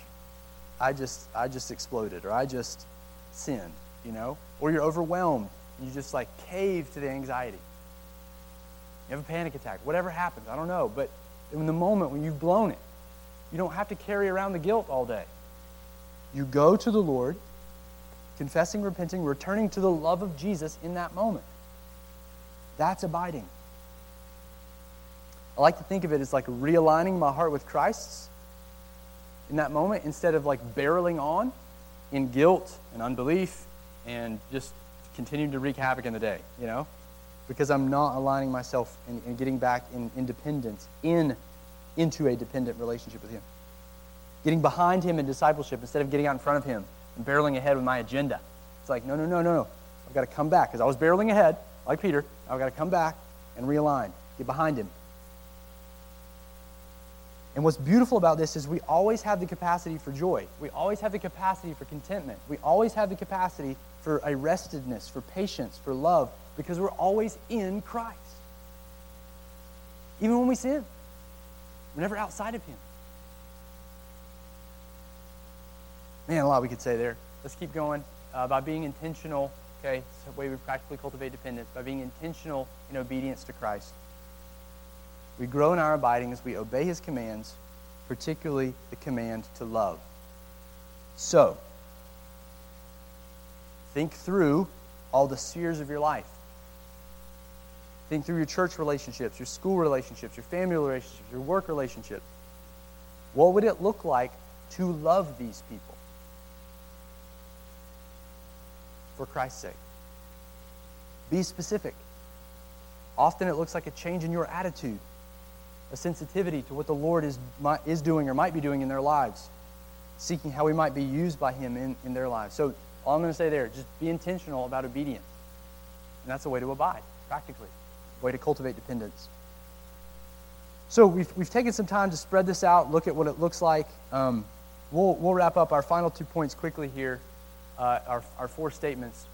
I just I just exploded or I just sinned, you know, or you're overwhelmed and you just like cave to the anxiety. You have a panic attack. Whatever happens, I don't know. But in the moment when you've blown it, you don't have to carry around the guilt all day. You go to the Lord, confessing, repenting, returning to the love of Jesus in that moment. That's abiding. I like to think of it as like realigning my heart with Christ's in that moment instead of like barreling on in guilt and unbelief and just continuing to wreak havoc in the day, you know? Because I'm not aligning myself and, getting back in independence, in, into a dependent relationship with Him. Getting behind Him in discipleship instead of getting out in front of Him and barreling ahead with my agenda. It's like, no, no, no, no, no. I've got to come back because I was barreling ahead, like Peter. I've got to come back and realign, get behind Him. And what's beautiful about this is we always have the capacity for joy. We always have the capacity for contentment. We always have the capacity for a restedness, for patience, for love, because we're always in Christ. Even when we sin, we're never outside of Him. Man, a lot we could say there. Let's keep going. Uh, by being intentional, okay, it's the way we practically cultivate dependence, by being intentional in obedience to Christ. We grow in our abiding as we obey his commands, particularly the command to love. So, think through all the spheres of your life. Think through your church relationships, your school relationships, your family relationships, your work relationships. What would it look like to love these people for Christ's sake? Be specific. Often it looks like a change in your attitude a sensitivity to what the Lord is, is doing or might be doing in their lives, seeking how we might be used by Him in, in their lives. So, all I'm going to say there, just be intentional about obedience. And that's a way to abide, practically, way to cultivate dependence. So, we've, we've taken some time to spread this out, look at what it looks like. Um, we'll, we'll wrap up our final two points quickly here, uh, our, our four statements.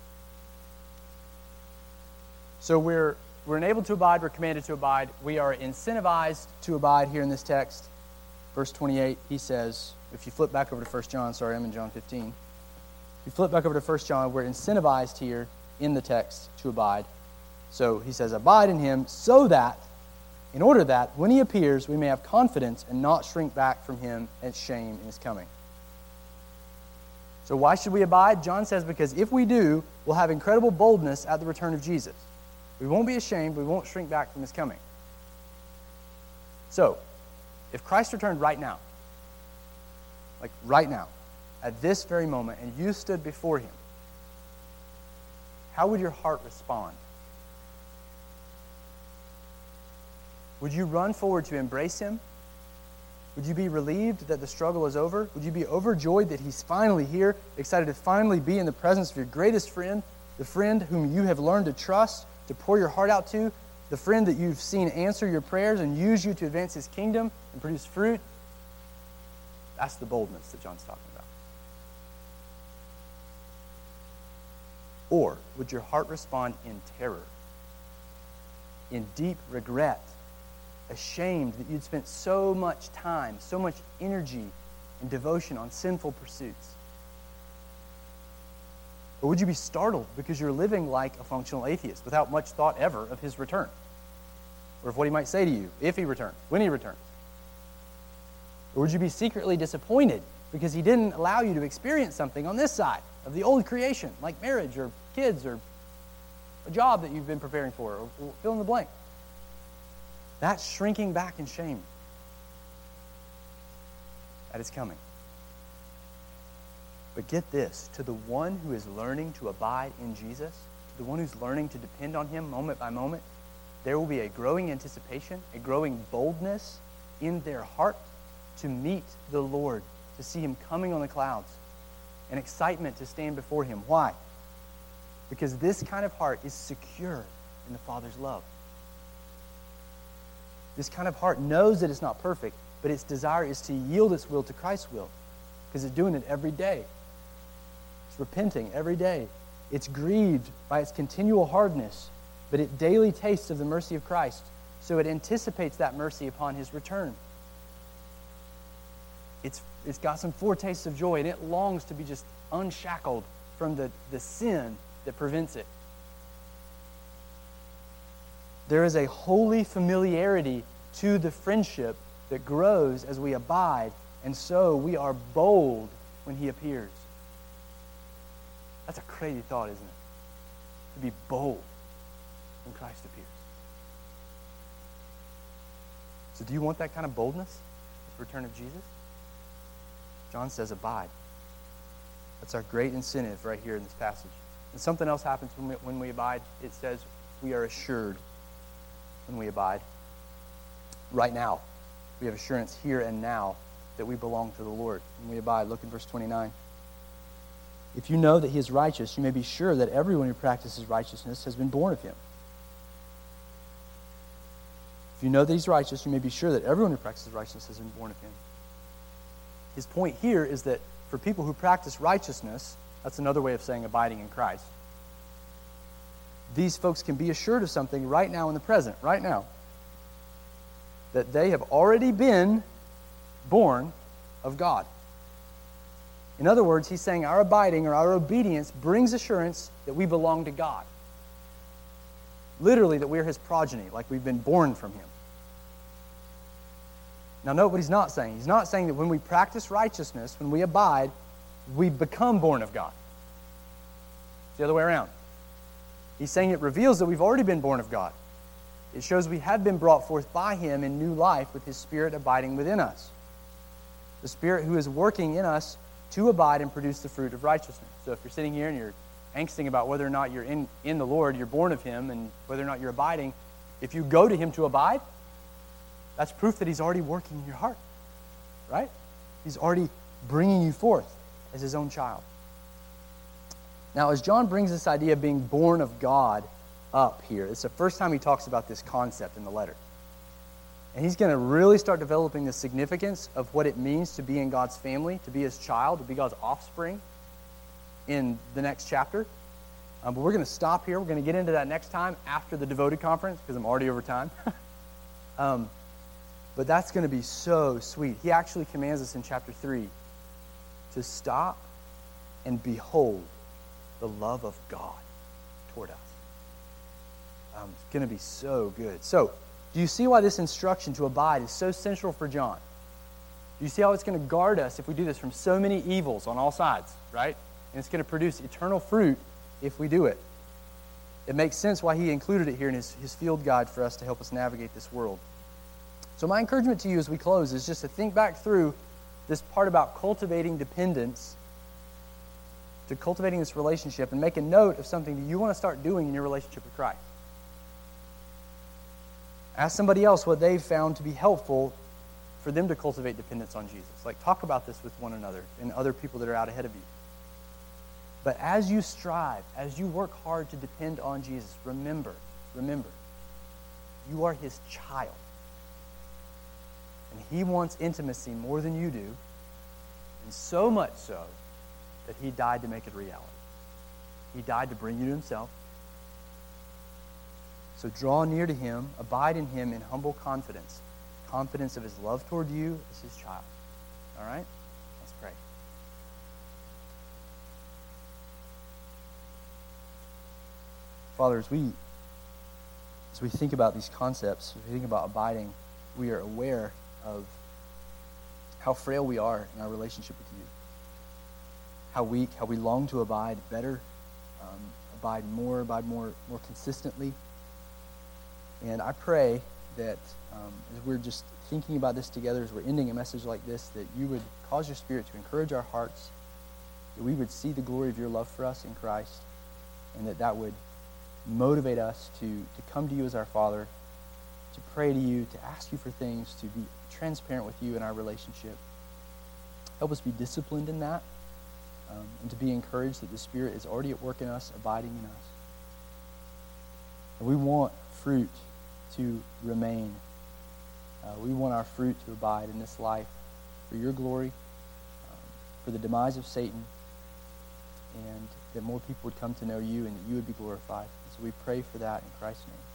So, we're we're enabled to abide, we're commanded to abide. We are incentivized to abide here in this text. Verse 28, he says, if you flip back over to 1 John, sorry, I'm in John 15. If you flip back over to 1 John, we're incentivized here in the text to abide. So he says, Abide in him so that, in order that, when he appears, we may have confidence and not shrink back from him at shame in his coming. So why should we abide? John says, Because if we do, we'll have incredible boldness at the return of Jesus. We won't be ashamed. We won't shrink back from his coming. So, if Christ returned right now, like right now, at this very moment, and you stood before him, how would your heart respond? Would you run forward to embrace him? Would you be relieved that the struggle is over? Would you be overjoyed that he's finally here, excited to finally be in the presence of your greatest friend, the friend whom you have learned to trust, to pour your heart out to, the friend that you've seen answer your prayers and use you to advance his kingdom and produce fruit. That's the boldness that John's talking about. Or would your heart respond in terror, in deep regret, ashamed that you'd spent so much time, so much energy and devotion on sinful pursuits? Or would you be startled because you're living like a functional atheist without much thought ever of his return? Or of what he might say to you if he returns, when he returns? Or would you be secretly disappointed because he didn't allow you to experience something on this side of the old creation, like marriage or kids or a job that you've been preparing for, or fill in the blank? That's shrinking back in shame at his coming. But get this to the one who is learning to abide in Jesus, to the one who's learning to depend on him moment by moment, there will be a growing anticipation, a growing boldness in their heart to meet the Lord, to see him coming on the clouds, an excitement to stand before him. Why? Because this kind of heart is secure in the Father's love. This kind of heart knows that it's not perfect, but its desire is to yield its will to Christ's will because it's doing it every day It's repenting every day. It's grieved by its continual hardness, but it daily tastes of the mercy of Christ, so it anticipates that mercy upon his return. It's, it's got some foretastes of joy, and it longs to be just unshackled from the, the sin that prevents it. There is a holy familiarity to the friendship that grows as we abide, and so we are bold when he appears. That's a crazy thought, isn't it? To be bold when Christ appears. So, do you want that kind of boldness at the return of Jesus? John says, abide. That's our great incentive right here in this passage. And something else happens when we, when we abide. It says we are assured when we abide. Right now, we have assurance here and now that we belong to the Lord. When we abide, look in verse 29. If you know that he is righteous, you may be sure that everyone who practices righteousness has been born of him. If you know that he's righteous, you may be sure that everyone who practices righteousness has been born of him. His point here is that for people who practice righteousness, that's another way of saying abiding in Christ. These folks can be assured of something right now in the present, right now. That they have already been born of God. In other words, he's saying our abiding or our obedience brings assurance that we belong to God. Literally, that we're his progeny, like we've been born from him. Now, note what he's not saying. He's not saying that when we practice righteousness, when we abide, we become born of God. It's the other way around. He's saying it reveals that we've already been born of God. It shows we have been brought forth by him in new life with his Spirit abiding within us. The Spirit who is working in us to abide and produce the fruit of righteousness. So if you're sitting here and you're angsting about whether or not you're in, in the Lord, you're born of him, and whether or not you're abiding, if you go to him to abide, that's proof that He's already working in your heart, right? He's already bringing you forth as His own child. Now, as John brings this idea of being born of God up here, it's the first time he talks about this concept in the letter. And he's going to really start developing the significance of what it means to be in God's family, to be his child, to be God's offspring in the next chapter. Um, but we're going to stop here. We're going to get into that next time after the devoted conference because I'm already over time. um, but that's going to be so sweet. He actually commands us in chapter 3 to stop and behold the love of God toward us. Um, it's going to be so good. So, do you see why this instruction to abide is so central for John? Do you see how it's going to guard us if we do this from so many evils on all sides, right? And it's going to produce eternal fruit if we do it. It makes sense why he included it here in his, his field guide for us to help us navigate this world. So, my encouragement to you as we close is just to think back through this part about cultivating dependence, to cultivating this relationship, and make a note of something that you want to start doing in your relationship with Christ. Ask somebody else what they've found to be helpful for them to cultivate dependence on Jesus. Like, talk about this with one another and other people that are out ahead of you. But as you strive, as you work hard to depend on Jesus, remember, remember, you are his child. And he wants intimacy more than you do, and so much so that he died to make it reality. He died to bring you to himself. So draw near to him, abide in him in humble confidence, confidence of his love toward you as his child. All right? Let's pray. Father, as we as we think about these concepts, as we think about abiding, we are aware of how frail we are in our relationship with you, how weak, how we long to abide better, um, abide more, abide more, more consistently. And I pray that um, as we're just thinking about this together, as we're ending a message like this, that you would cause your Spirit to encourage our hearts, that we would see the glory of your love for us in Christ, and that that would motivate us to, to come to you as our Father, to pray to you, to ask you for things, to be transparent with you in our relationship. Help us be disciplined in that um, and to be encouraged that the Spirit is already at work in us, abiding in us. And we want fruit to remain. Uh, we want our fruit to abide in this life for your glory, um, for the demise of Satan, and that more people would come to know you and that you would be glorified. And so we pray for that in Christ's name.